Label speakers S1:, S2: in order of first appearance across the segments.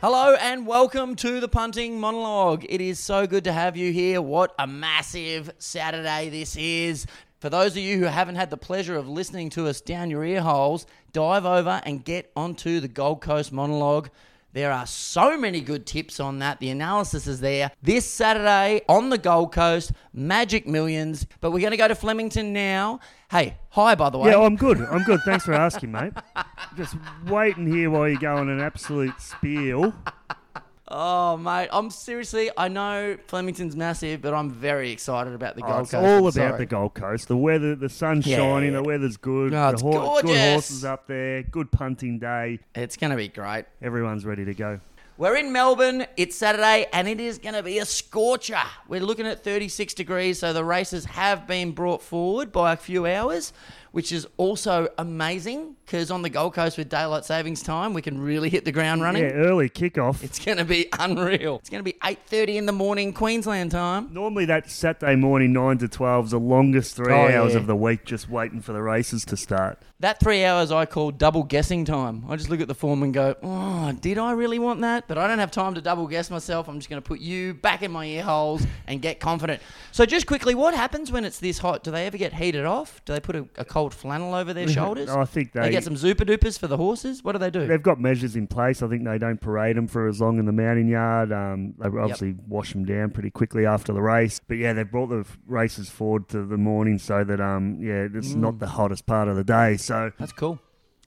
S1: Hello and welcome to the punting monologue. It is so good to have you here. What a massive Saturday this is. For those of you who haven't had the pleasure of listening to us down your ear holes, dive over and get onto the Gold Coast monologue. There are so many good tips on that. The analysis is there. This Saturday on the Gold Coast, Magic Millions. But we're going to go to Flemington now. Hey, hi, by the way.
S2: Yeah, I'm good. I'm good. Thanks for asking, mate. Just waiting here while you go on an absolute spiel.
S1: Oh, mate, I'm seriously. I know Flemington's massive, but I'm very excited about the
S2: Oh,
S1: Gold
S2: it's
S1: Coast.
S2: all
S1: I'm
S2: about
S1: sorry.
S2: the Gold Coast. The weather, the sun's
S1: Yeah.
S2: shining, the weather's good.
S1: Oh,
S2: the
S1: it's
S2: Good horses up there. Good punting day.
S1: It's going to be great.
S2: Everyone's ready to go.
S1: We're in Melbourne. It's Saturday, and it is going to be a scorcher. We're looking at 36 degrees, so the races have been brought forward by a few hours, which is also amazing because on the Gold Coast with daylight savings time, we can really hit the ground running.
S2: Yeah, early kickoff.
S1: It's going to be unreal. It's going to be 8:30 in the morning Queensland time.
S2: Normally that Saturday morning nine to twelve is the longest three
S1: Oh,
S2: hours
S1: yeah.
S2: of the week, just waiting for the races to start.
S1: That three hours I call double guessing time. I just look at the form and go, oh, did I really want that? But I don't have time to double guess myself. I'm just going to put you back in my ear holes and get confident. So, just quickly, what happens when it's this hot? Do they ever get heated off? Do they put a, a cold flannel over their shoulders?
S2: Oh, I think
S1: they
S2: they,
S1: get some super dupers for the horses? What do they do?
S2: they've got measures in place. I think they don't parade them for as long in the mounting yard. Um, they obviously wash them down pretty quickly after the race. But yeah, they've brought the races forward to the morning so that um, yeah, it's
S1: Mm.
S2: not the hottest part of the day. So
S1: That's cool.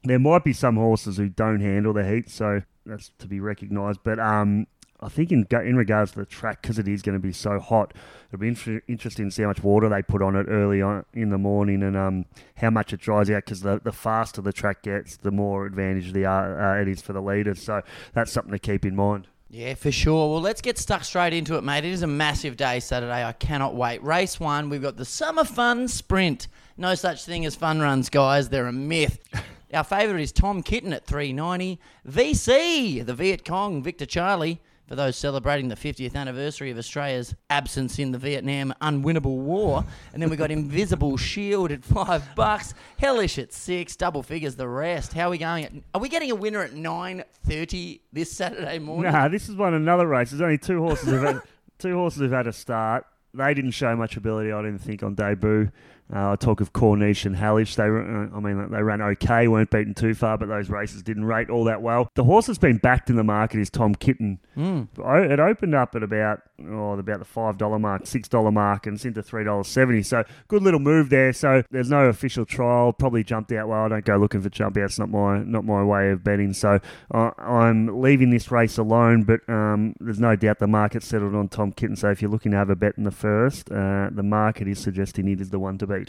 S2: there might be some horses who don't handle the heat, so that's to be recognised. But um, I think in in regards to the track, because it is going to be so hot, it'll be inter- interesting to see how much water they put on it early on in the morning and um, how much it dries out. Because the, the faster the track gets, the more advantage the uh, uh, it is for the leaders. So that's something to keep in mind.
S1: Yeah, for sure. Well, let's get stuck straight into it, mate. It is a massive day Saturday. I cannot wait. Race one, we've got the Summer Fun Sprint. No such thing as fun runs, guys. They're a myth. Our favourite is Tom Kitten at 390. VC, the Viet Cong, Victor Charlie, for those celebrating the 50th anniversary of Australia's absence in the Vietnam unwinnable war. And then we got Invisible Shield at five bucks. Hellish at six. Double figures the rest. How are we going? At, are we getting a winner at 9.30 this Saturday morning?
S2: Nah, this is one another race. There's only two horses who've had, two horses who've had a start. They didn't show much ability, I didn't think, on debut. Uh, I talk of Corniche and Hallish. They, uh, I mean, they ran okay, weren't beaten too far, but those races didn't rate all that well. The horse that's been backed in the market is Tom Kitten.
S1: Mm.
S2: It opened up at about oh, about the five dollar mark, six dollar mark, and it's into three dollars seventy. So good little move there. So there's no official trial. Probably jumped out. Well, I don't go looking for jump outs. Not my not my way of betting. So uh, I'm leaving this race alone. But um, there's no doubt the market settled on Tom Kitten. So if you're looking to have a bet in the first, uh, the market is suggesting it is the one to beat.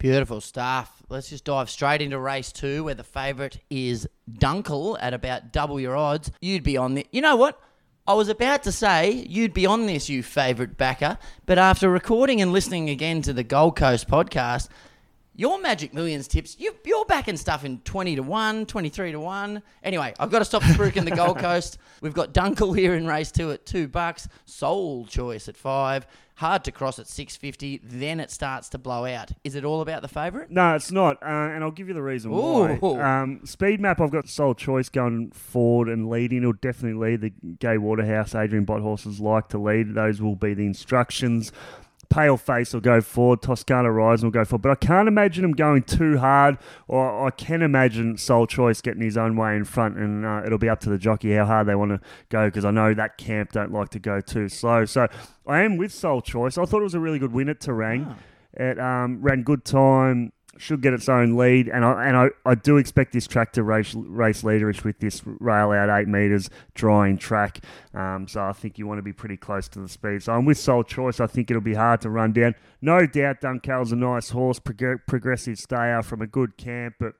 S1: Beautiful stuff. Let's just dive straight into race two, where the favourite is Dunkel at about double your odds. You'd be on the. You know what? I was about to say you'd be on this, you favourite backer, but after recording and listening again to the Gold Coast podcast, your Magic Millions tips, you, you're backing stuff in 20 to 1, 23 to 1. Anyway, I've got to stop spruiking the Gold Coast. We've got Dunkel here in race two at 2 bucks, Soul Choice at 5, Hard to Cross at 650, then it starts to blow out. Is it all about the favourite?
S2: No, it's not, uh, and I'll give you the reason why. Um, speed map, I've got Soul Choice going forward and leading. He'll definitely lead. The Gai Waterhouse, Adrian Bott horses like to lead. Those will be the instructions. Pale Face will go forward. Toscana Rise will go forward. But I can't imagine him going too hard, or I can imagine Soul Choice getting his own way in front, and uh, it'll be up to the jockey how hard they want to go, because I know that camp don't like to go too slow. So I am with Soul Choice. I thought it was a really good win at Terang. It um, ran good time, should get its own lead, and I and I, I do expect this track to race race leaderish with this rail out eight meters drying track. Um, so I think you want to be pretty close to the speed. So I'm with Soul Choice. I think it'll be hard to run down. No doubt, Dunkel's a nice horse, prog- progressive stayer from a good camp, but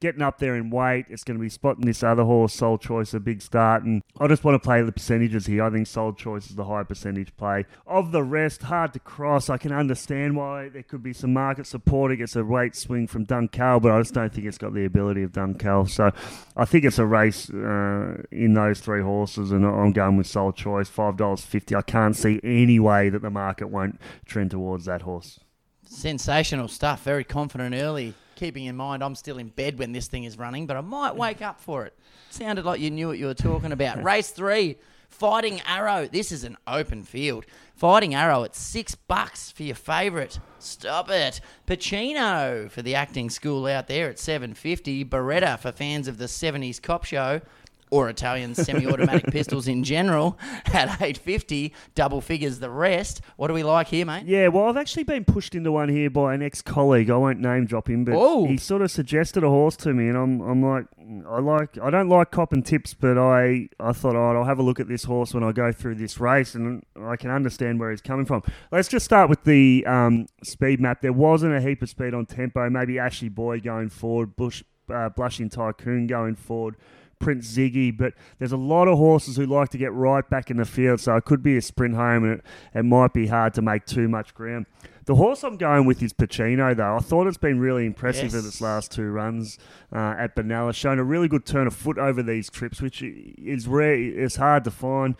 S2: getting up there in weight. It's going to be spotting this other horse, Soul Choice, a big start. And I just want to play the percentages here. I think Soul Choice is the high percentage play. Of the rest, hard to cross. I can understand why there could be some market support against a weight swing from Dunkel, but I just don't think it's got the ability of Dunkel. So I think it's a race uh, in those three horses, and I'm going with Soul Choice, $5.50. I can't see any way that the market won't trend towards that horse.
S1: Sensational stuff. Very confident early. Keeping in mind I'm still in bed when this thing is running, but I might mm. wake up for it. Sounded like you knew what you were talking about. Race three, Fighting Arrow. This is an open field. Fighting Arrow at six bucks for your favourite. Stop it. Pacino for the acting school out there at seven fifty. Beretta for fans of the seventies cop show or Italian semi-automatic pistols in general at 850, double figures the rest. What do we like here, mate?
S2: Yeah, well, I've actually been pushed into one here by an ex-colleague. I won't name drop him, but
S1: Oh.
S2: he sort of suggested a horse to me, and I'm, I'm like, I like, I don't like cop and tips, but I, I thought, all right, I'll have a look at this horse when I go through this race, and I can understand where he's coming from. Let's just start with the um, speed map. There wasn't a heap of speed on tempo. Maybe Ashley Boy going forward, Bush, uh, Blushing Tycoon going forward. Prince Ziggy, but there's a lot of horses who like to get right back in the field, so it could be a sprint home and it, it might be hard to make too much ground. The horse I'm going with is Pacino, though. I thought it's been really impressive
S1: Yes.
S2: at its last two runs uh, at Benalla, shown a really good turn of foot over these trips, which is rare. It's hard to find.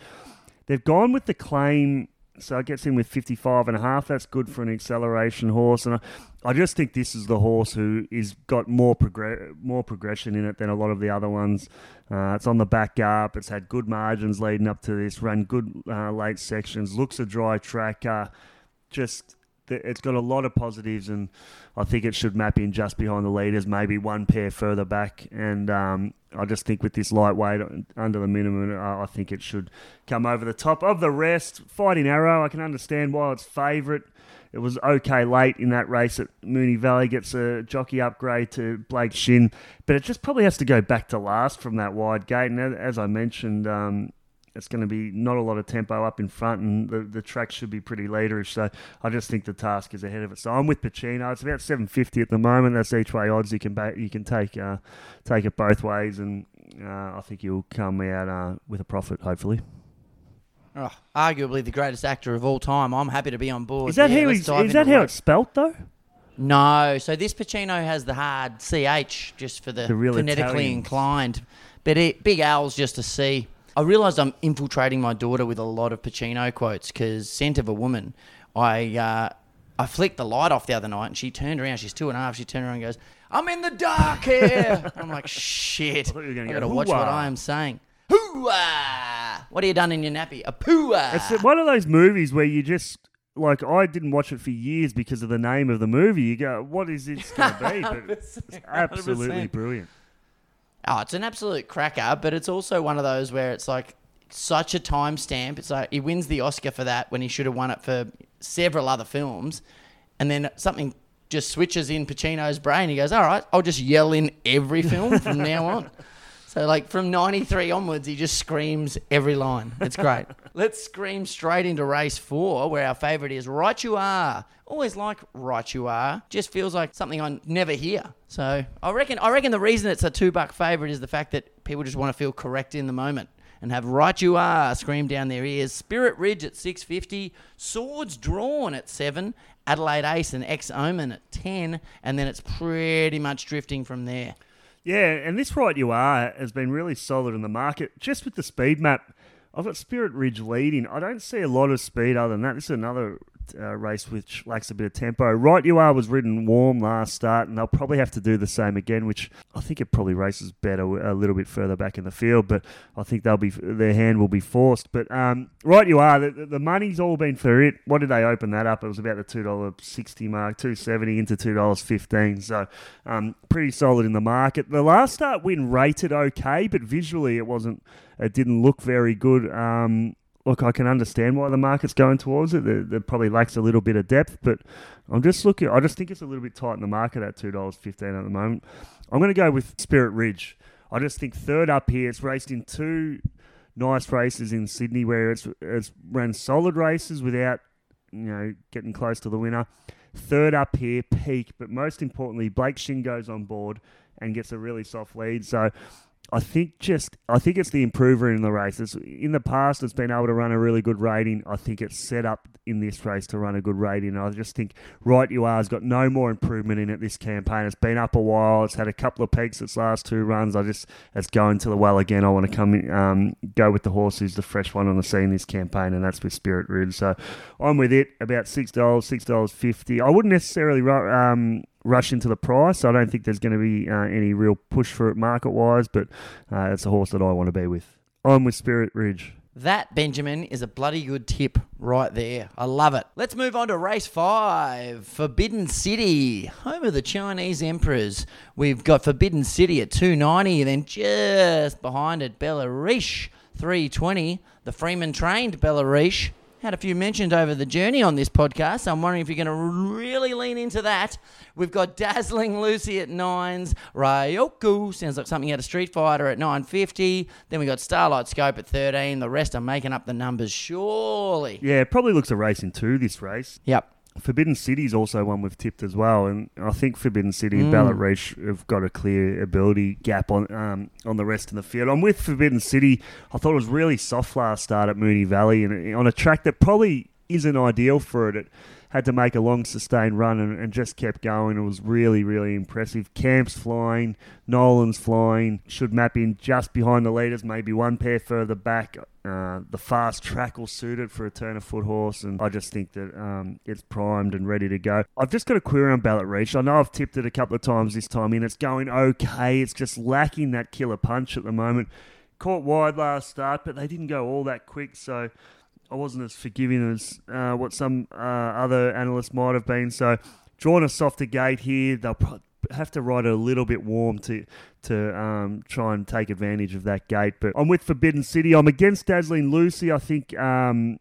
S2: They've gone with the claim, so it gets in with 55 and a half. That's good for an acceleration horse, and I, I just think this is the horse who is got more progress, more progression in it than a lot of the other ones. Uh, it's on the back up. It's had good margins leading up to this. Run good uh, late sections. Looks a dry track. Uh, just it's got a lot of positives, and I think it should map in just behind the leaders, maybe one pair further back. And um, I just think with this lightweight under the minimum, uh, I think it should come over the top of the rest. Fighting Arrow, I can understand why it's favourite. It was okay late in that race at Moonee Valley, gets a jockey upgrade to Blake Shinn, but it just probably has to go back to last from that wide gate. And as I mentioned, um, it's going to be not a lot of tempo up in front, and the, the track should be pretty leaderish. So I just think the task is ahead of it. So I'm with Pacino. It's about 750 at the moment. That's each way odds. You can ba- you can take uh, take it both ways, and uh, I think you'll come out uh, with a profit, hopefully.
S1: Oh, arguably the greatest actor of all time. I'm happy to be on board.
S2: Is that
S1: Yeah,
S2: how
S1: let's
S2: he's,
S1: dive
S2: is that how it's spelt though?
S1: No, so this Pacino has the hard CH just for the,
S2: The
S1: phonetically
S2: Italians.
S1: inclined, but it, Big Al's just a C. I realised I'm infiltrating my daughter with a lot of Pacino quotes because "Scent of a Woman," I uh, I flicked the light off the other night and she turned around. She's two and a half. She turned around and goes, "I'm in the dark here." I'm like, "Shit!"
S2: thought you were gonna
S1: I
S2: go,
S1: got to watch what I am saying. Hoo-wah! What have you done in your nappy? A poo-wah.
S2: It's one of those movies where you just like I didn't watch it for years because of the name of the movie. You go, what is this going to be? But it's absolutely brilliant.
S1: Oh, it's an absolute cracker, but it's also one of those where it's like such a timestamp. It's like he wins the Oscar for that when he should have won it for several other films, and then something just switches in Pacino's brain. He goes, "All right, I'll just yell in every film from now on." So, like from '93 onwards, he just screams every line. It's great. Let's scream straight into race four, where our favourite is "Right You Are." Always like "Right You Are." Just feels like something I never hear. So, I reckon. I reckon the reason it's a two buck favourite is the fact that people just want to feel correct in the moment and have "Right You Are" scream down their ears. Spirit Ridge at 650, Swords Drawn at seven, Adelaide Ace and Ex Omen at ten, and then it's pretty much drifting from there.
S2: Yeah, and this right you are has been really solid in the market. Just with the speed map, I've got Spirit Ridge leading. I don't see a lot of speed other than that. This is another uh, race which lacks a bit of tempo. Right you are was ridden warm last start, and they'll probably have to do the same again, which I think it probably races better a little bit further back in the field. But I think they'll be their hand will be forced. But um, right you are. The, the money's all been for it. What did they open that up? It was about the two dollar sixty mark, two seventy into two dollars fifteen. So um, pretty solid in the market. The last start win rated okay, but visually it wasn't. It didn't look very good. Um, look, I can understand why the market's going towards it. There, there probably lacks a little bit of depth, but I'm just looking. I just think it's a little bit tight in the market at two dollars fifteen at the moment. I'm going to go with Spirit Ridge. I just think third up here. It's raced in two nice races in Sydney where it's it's ran solid races without you know getting close to the winner. Third up here, peak, but most importantly, Blake Shinn goes on board and gets a really soft lead. So I think just I think it's the improver in the race. It's, in the past, it's been able to run a really good rating. I think it's set up in this race to run a good rating. I just think Right You Are's got no more improvement in it this campaign. It's been up a while. It's had a couple of peaks its last two runs. I just it's going to the well again. I want to come in, um, go with the horse who's the fresh one on the scene this campaign, and that's with Spirit Ridge. So I'm with it about six dollars, six dollars fifty. I wouldn't necessarily um, rush into the price. I don't think there's going to be uh, any real push for it market wise, but uh, it's a horse that I want to be with. I'm with Spirit Ridge.
S1: That, Benjamin, is a bloody good tip right there. I love it. Let's move on to race five Forbidden City, home of the Chinese Emperors. We've got Forbidden City at 290, then just behind it, Bellariche 320. The Freeman trained Bellariche had a few mentioned over the journey on this podcast. So I'm wondering if you're going to really lean into that. We've got Dazzling Lucy at nines, Ryoku sounds like something out of Street Fighter at 950. Then we got Starlight Scope at 13. The rest are making up the numbers, surely.
S2: Yeah, it probably looks a race in two this race.
S1: Yep.
S2: Forbidden City is also one we've tipped as well, and I think Forbidden City and Ballot Reach have got a clear ability gap on um, on the rest of the field. I'm with Forbidden City. I thought it was really soft last start at Moonee Valley, and on a track that probably isn't ideal for it. It had to make a long sustained run and, and, just kept going. It was really, really impressive. Camps flying, Nolen's flying, should map in just behind the leaders, maybe one pair further back. Uh, the fast track will suit it for a turn of foot horse, and I just think that um, it's primed and ready to go. I've just got a query on Ballot Reach. I know I've tipped it a couple of times this time in. It's going okay. It's just lacking that killer punch at the moment. Caught wide last start, but they didn't go all that quick, so I wasn't as forgiving as uh, what some uh, other analysts might have been. So, drawing a softer gate here. They'll pro- have to ride it a little bit warm to to um, try and take advantage of that gate. But I'm with Forbidden City. I'm against Dazzling Lucy. I think um,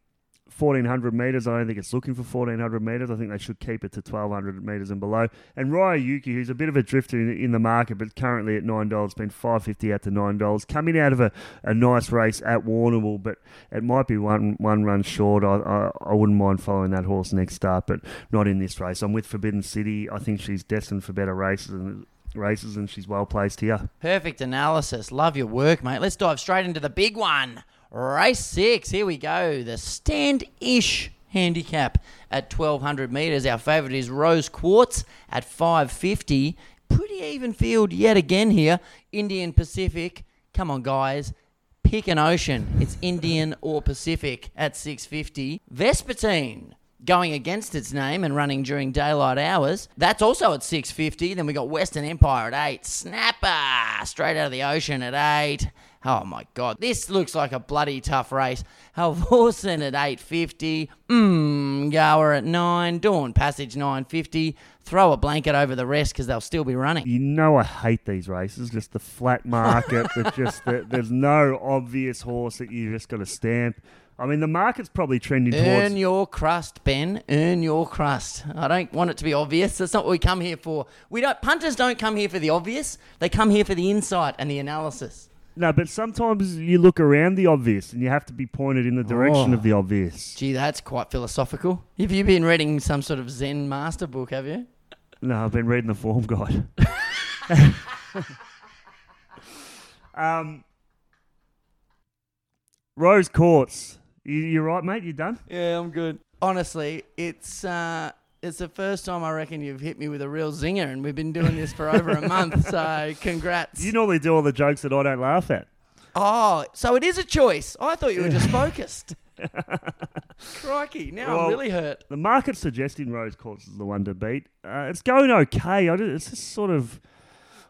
S2: 1400 metres. I don't think it's looking for 1400 metres. I think they should keep it to 1200 metres and below. And Raya Yuki, who's a bit of a drifter in, in the market, but currently at $9, been 550 out to $9. Coming out of a, a nice race at Warrnambool, but it might be one one run short. I, I, I wouldn't mind following that horse next start, but not in this race. I'm with Forbidden City. I think she's destined for better races and races and she's well placed here.
S1: Perfect analysis. Love your work, mate. Let's dive straight into the big one. Race six, here we go. The stand ish handicap at 1200 metres. Our favourite is Rose Quartz at 550. Pretty even field yet again here. Indian Pacific. Come on, guys. Pick an ocean. It's Indian or Pacific at 650. Vespertine going against its name and running during daylight hours. That's also at 650. Then we got Western Empire at 8. Snapper straight out of the ocean at 8. Oh my god, this looks like a bloody tough race. Halvorsen at 850, mmm, Gower at 9, Dawn Passage 950. Throw a blanket over the rest because they'll still be running.
S2: You know I hate these races, just the flat market. just the, there's no obvious horse that you just got to stamp. I mean, the market's probably trending
S1: Earn
S2: towards.
S1: Earn your crust, Ben. Earn your crust. I don't want it to be obvious. That's not what we come here for. We don't. Punters don't come here for the obvious. They come here for the insight and the analysis.
S2: No, but sometimes you look around the obvious and you have to be pointed in the direction oh. of the obvious.
S1: Gee, that's quite philosophical. Have you been reading some sort of Zen master book, have you?
S2: No, I've been reading the form guide. um, Rose Quartz. You, are right, mate? You done?
S1: Yeah, I'm good. Honestly, it's uh, it's the first time I reckon you've hit me with a real zinger, and we've been doing this for over a month. So, congrats.
S2: You normally do all the jokes that I don't laugh at.
S1: Oh, so it is a choice. I thought you were just focused. Crikey! Now well, I'm really hurt.
S2: The market's suggesting Rose Quartz is the one to beat. Uh, it's going okay. I it's just sort of.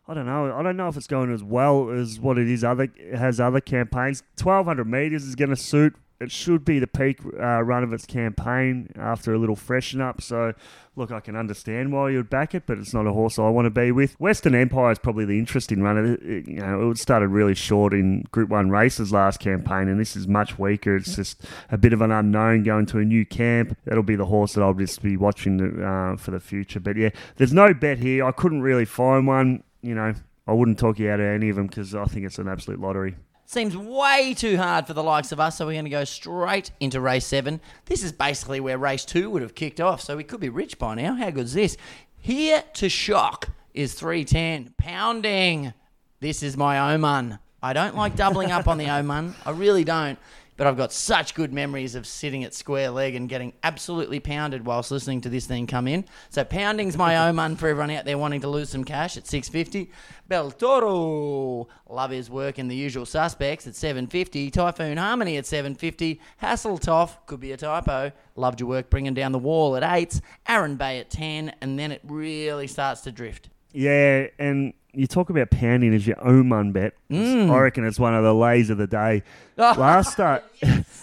S2: I don't know. I don't know if it's going as well as what it is. Other has other campaigns. Twelve hundred meters is going to suit it should be the peak uh, run of its campaign after a little freshen up. So, look, I can understand why you'd back it, but it's not a horse I want to be with. Western Empire is probably the interesting runner. It, you know, it started really short in Group One races last campaign, and this is much weaker. It's just a bit of an unknown going to a new camp. That'll be the horse that I'll just be watching uh, for the future. But yeah, there's no bet here. I couldn't really find one. You know, I wouldn't talk you out of any of them because I think it's an absolute lottery.
S1: Seems way too hard for the likes of us, so we're going to go straight into race seven. This is basically where race two would have kicked off, so we could be rich by now. How good is this? Here to shock is 310. Pounding. This is my Oman. I don't like doubling up on the Oman. I really don't. But I've got such good memories of sitting at square leg and getting absolutely pounded whilst listening to this thing come in. So pounding's my omen for everyone out there wanting to lose some cash at 650. Bel Toro, love his work in the usual suspects at 750. Typhoon Harmony at 750. Hasseltoff, could be a typo. Loved your work bringing down the wall at 8. Aaron Bay at 10. And then it really starts to drift.
S2: Yeah, and you talk about pounding as your omen bet.
S1: Mm.
S2: I reckon it's one of the lays of the day. Last start,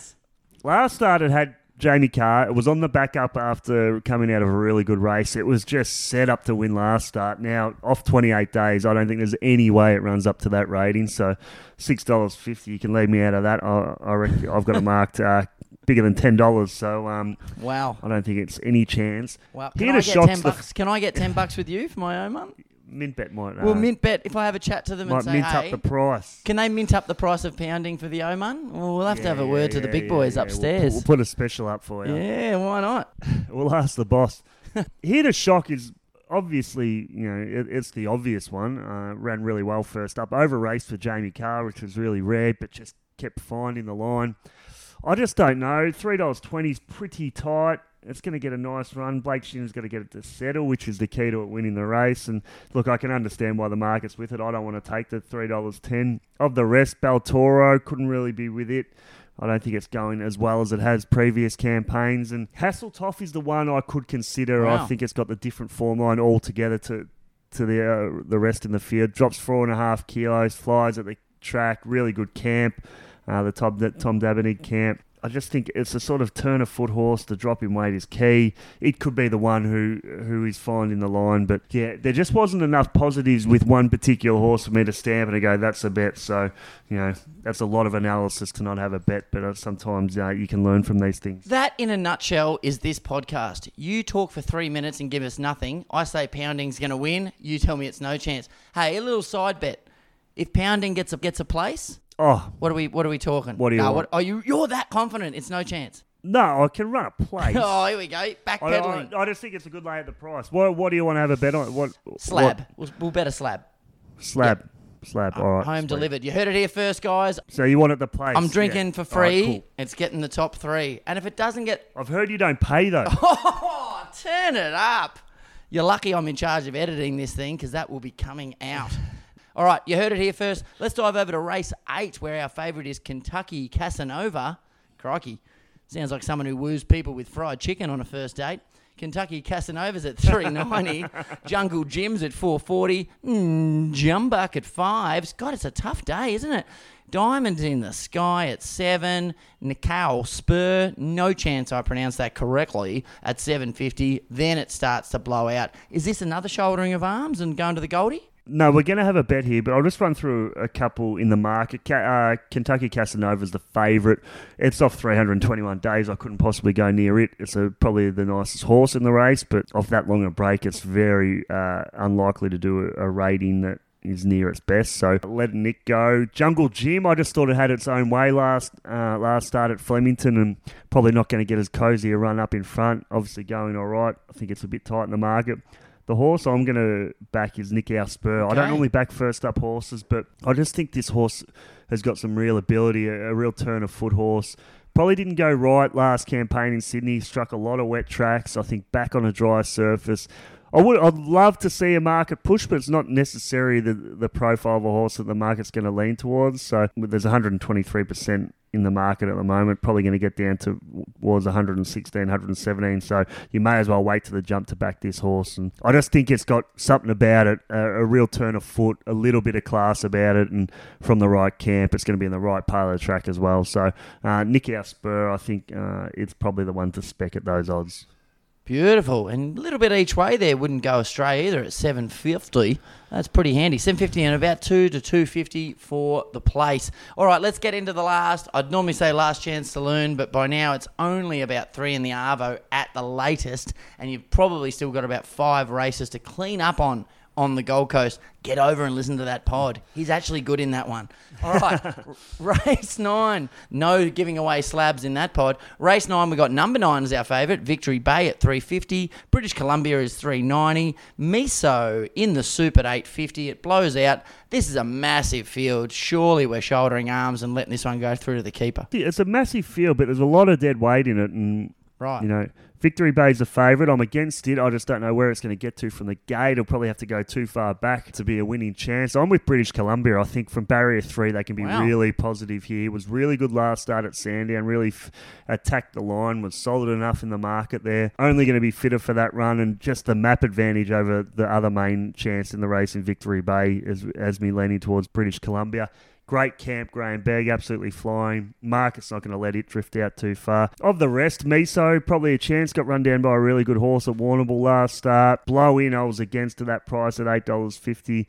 S2: last start it had Jamie Kah. It was on the back up after coming out of a really good race. It was just set up to win last start. Now off 28 days, I don't think there's any way it runs up to that rating. So six dollars fifty, you can leave me out of that. I, I reckon I've got it marked. Uh, Bigger than ten dollars, so um,
S1: Wow.
S2: I don't think it's any chance.
S1: Wow. Can I get
S2: shocks
S1: 10
S2: the-
S1: bucks? Can I get 10 bucks with you for my own one?
S2: Mint bet might.
S1: Well,
S2: uh,
S1: mint bet if I have a chat to them and
S2: might
S1: say,
S2: mint
S1: hey,
S2: up the price.
S1: can they mint up the price of pounding for the Oman? Well, we'll have to have a
S2: Yeah,
S1: word to the
S2: yeah,
S1: big
S2: yeah,
S1: boys
S2: yeah. We'll
S1: upstairs.
S2: We'll, put a special up for you.
S1: yeah, why not?
S2: We'll ask the boss. Here to shock is obviously, you know, it, it's the obvious one. Uh, ran really well first up. Over raced for Jamie Kah, which was really rare, but just kept finding the line. I just don't know. Three dollars twenty is pretty tight. It's going to get a nice run. Blake Shinner's going to get it to settle, which is the key to it winning the race. And look, I can understand why the market's with it. I don't want to take the three dollars ten. Of the rest, Baltoro couldn't really be with it. I don't think it's going as well as it has previous campaigns. And Hasseltoff is the one I could consider. I think it's got the different form line altogether to to the uh, the rest in the field. Drops four and a half kilos, flies at the track, really good camp. Uh, the Tom Tom Dabernig camp. I just think it's a sort of turn of foot horse. The drop in weight is key. It could be the one who who is finding the line, but yeah, there just wasn't enough positives with one particular horse for me to stamp and to go, that's a bet. So you know, that's a lot of analysis to not have a bet, but uh, sometimes uh, you can learn from these things.
S1: That, in a nutshell, is this podcast. You talk for three minutes and give us nothing. I say pounding's going to win. You tell me it's no chance. Hey, a little side bet. If pounding gets a gets a place,
S2: Oh
S1: what are we what are we talking?
S2: What do you want?
S1: Are oh, you you're that confident? It's no chance.
S2: no, I can run a place.
S1: Oh, here we go.
S2: I,
S1: Backpedaling.
S2: I, I just think it's a good lay at the price. What What do you want to have a bet on? What
S1: slab.
S2: what-
S1: We'll, we'll bet a slab.
S2: slab. Slab. Uh, All right.
S1: Home
S2: sweet.
S1: delivered. You heard it here first, guys.
S2: So you want it the place?
S1: I'm drinking
S2: Yeah.
S1: for
S2: All right,
S1: free.
S2: cool.
S1: It's getting the top three. And if it doesn't get
S2: I've heard you don't pay though.
S1: Oh, turn it up. You're lucky I'm in charge of editing this thing because that will be coming out. All right, you heard it here first. Let's dive over to race eight, where our favourite is Kentucky Casanova. Crikey. Sounds like someone who woos people with fried chicken on a first date. Kentucky Casanova's at 390. Jungle Jim's at 440. Mm, Jumbuck at 5. God, it's a tough day, isn't it? Diamonds in the Sky at 7. Nikau Spur, no chance I pronounced that correctly, at 750. Then it starts to blow out. Is this another shouldering of arms and going to the Goldie?
S2: No, we're going to have a bet here, but I'll just run through a couple in the market. Uh, Kentucky Casanova's the favourite. It's off 321 days. I couldn't possibly go near it. It's a, probably the nicest horse in the race, but off that long a break, it's very uh, unlikely to do a, a rating that is near its best. So let Nick go. Jungle Jim, I just thought it had its own way last uh, last start at Flemington, and probably not going to get as cozy a run up in front. Obviously going all right. I think it's a bit tight in the market. The horse I'm going to back is Nikau Spur. I don't normally back first up horses, but I just think this horse has got some real ability, a, a real turn of foot horse. Probably didn't go right last campaign in Sydney. Struck a lot of wet tracks. I think back on a dry surface. I would. I'd love to see a market push, but it's not necessarily the the profile of a horse that the market's going to lean towards. So there's 123 percent in the market at the moment. Probably going to get down to towards 116, 117. So you may as well wait to the jump to back this horse. And I just think it's got something about it, a, a real turn of foot, a little bit of class about it, and from the right camp, it's going to be in the right part of the track as well. So uh, Nick I think uh, it's probably the one to spec at those odds.
S1: Beautiful. And a little bit each way there wouldn't go astray either at 750. That's pretty handy. 750 and about 2 to 250 for the place. All right, let's get into the last. I'd normally say last chance saloon, but by now it's only about 3 in the Arvo at the latest. And you've probably still got about 5 races to clean up on on the Gold Coast, get over and listen to that pod. He's actually good in that one. All right, race nine. No giving away slabs in that pod. Race nine, we got number nine as our favourite. Victory Bay at 350. British Columbia is 390. Miso in the Soup at 850. It blows out. This is a massive field. Surely we're shouldering arms and letting this one go through to the keeper.
S2: Yeah, It's a massive field, but there's a lot of dead weight in it, and
S1: Right.
S2: you know, Victory Bay's a favourite. I'm against it. I just don't know where it's going to get to from the gate. It'll probably have to go too far back to be a winning chance. I'm with British Columbia. I think from barrier three, they can be
S1: Wow.
S2: really positive here. Was really good last start at Sandown. Really f- attacked the line. Was solid enough in the market there. Only going to be fitter for that run, and just the map advantage over the other main chance in the race in Victory Bay as, as me leaning towards British Columbia. Great camp, Grahame Begg, absolutely flying. Market's not going to let it drift out too far. Of the rest, Miso, probably a chance. Got run down by a really good horse at Warrnambool last start. Blow in, I was against at that price at $8.50.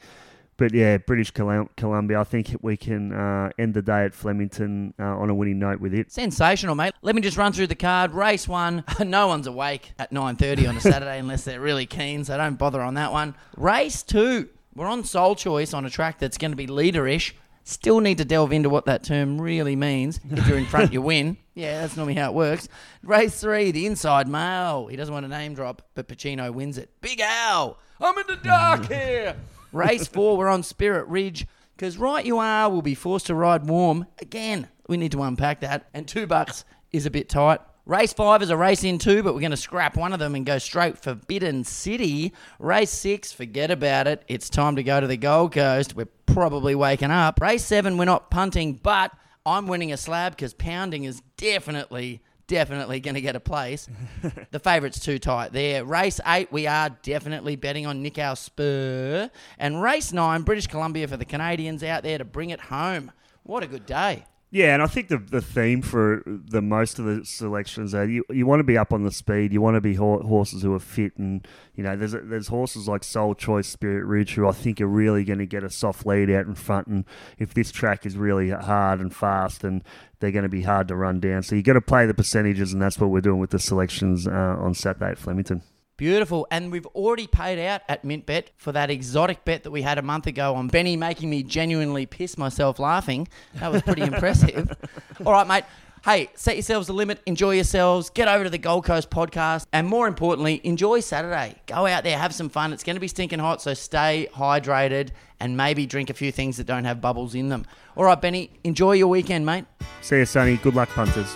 S2: But yeah, British Columbia, I think we can uh, end the day at Flemington uh, on a winning note with it.
S1: Sensational, mate. Let me just run through the card. Race one, no one's awake at 9.30 on a Saturday unless they're really keen, so don't bother on that one. Race two, we're on Soul Choice on a track that's going to be leaderish. Still need to delve into what that term really means. If you're in front, you win. Yeah, that's normally how it works. Race three, the inside male. He doesn't want a name drop, but Pacino wins it. Big Al, I'm in the dark here. Race four, we're on Spirit Ridge. Because right you are, we'll be forced to ride warm. Again, we need to unpack that. And two bucks is a bit tight. Race five is a race in two, but we're going to scrap one of them and go straight for Forbidden City. Race six, forget about it. It's time to go to the Gold Coast. We're probably waking up. Race seven, we're not punting, but I'm winning a slab because pounding is definitely, definitely going to get a place. the favourite's too tight there. Race eight, we are definitely betting on Nikau Spur. And race nine, British Columbia for the Canadians out there to bring it home. What a good day.
S2: Yeah, and I think the the theme for the most of the selections are you, you want to be up on the speed. You want to be ho- horses who are fit, and you know there's there's horses like Soul Choice, Spirit Ridge, who I think are really going to get a soft lead out in front. And if this track is really hard and fast, and they're going to be hard to run down, so you got to play the percentages, and that's what we're doing with the selections uh, on Saturday at Flemington.
S1: Beautiful. And we've already paid out at MintBet for that exotic bet that we had a month ago on Benny making me genuinely piss myself laughing. That was pretty impressive. All right, mate. Hey, set yourselves a limit, enjoy yourselves, get over to the Gold Coast podcast, and more importantly, enjoy Saturday. Go out there, have some fun. It's going to be stinking hot, so stay hydrated and maybe drink a few things that don't have bubbles in them. All right, Benny, enjoy your weekend, mate.
S2: See you, Sunny. Good luck, punters.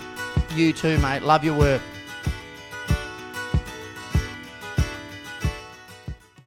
S1: You too, mate. Love your work.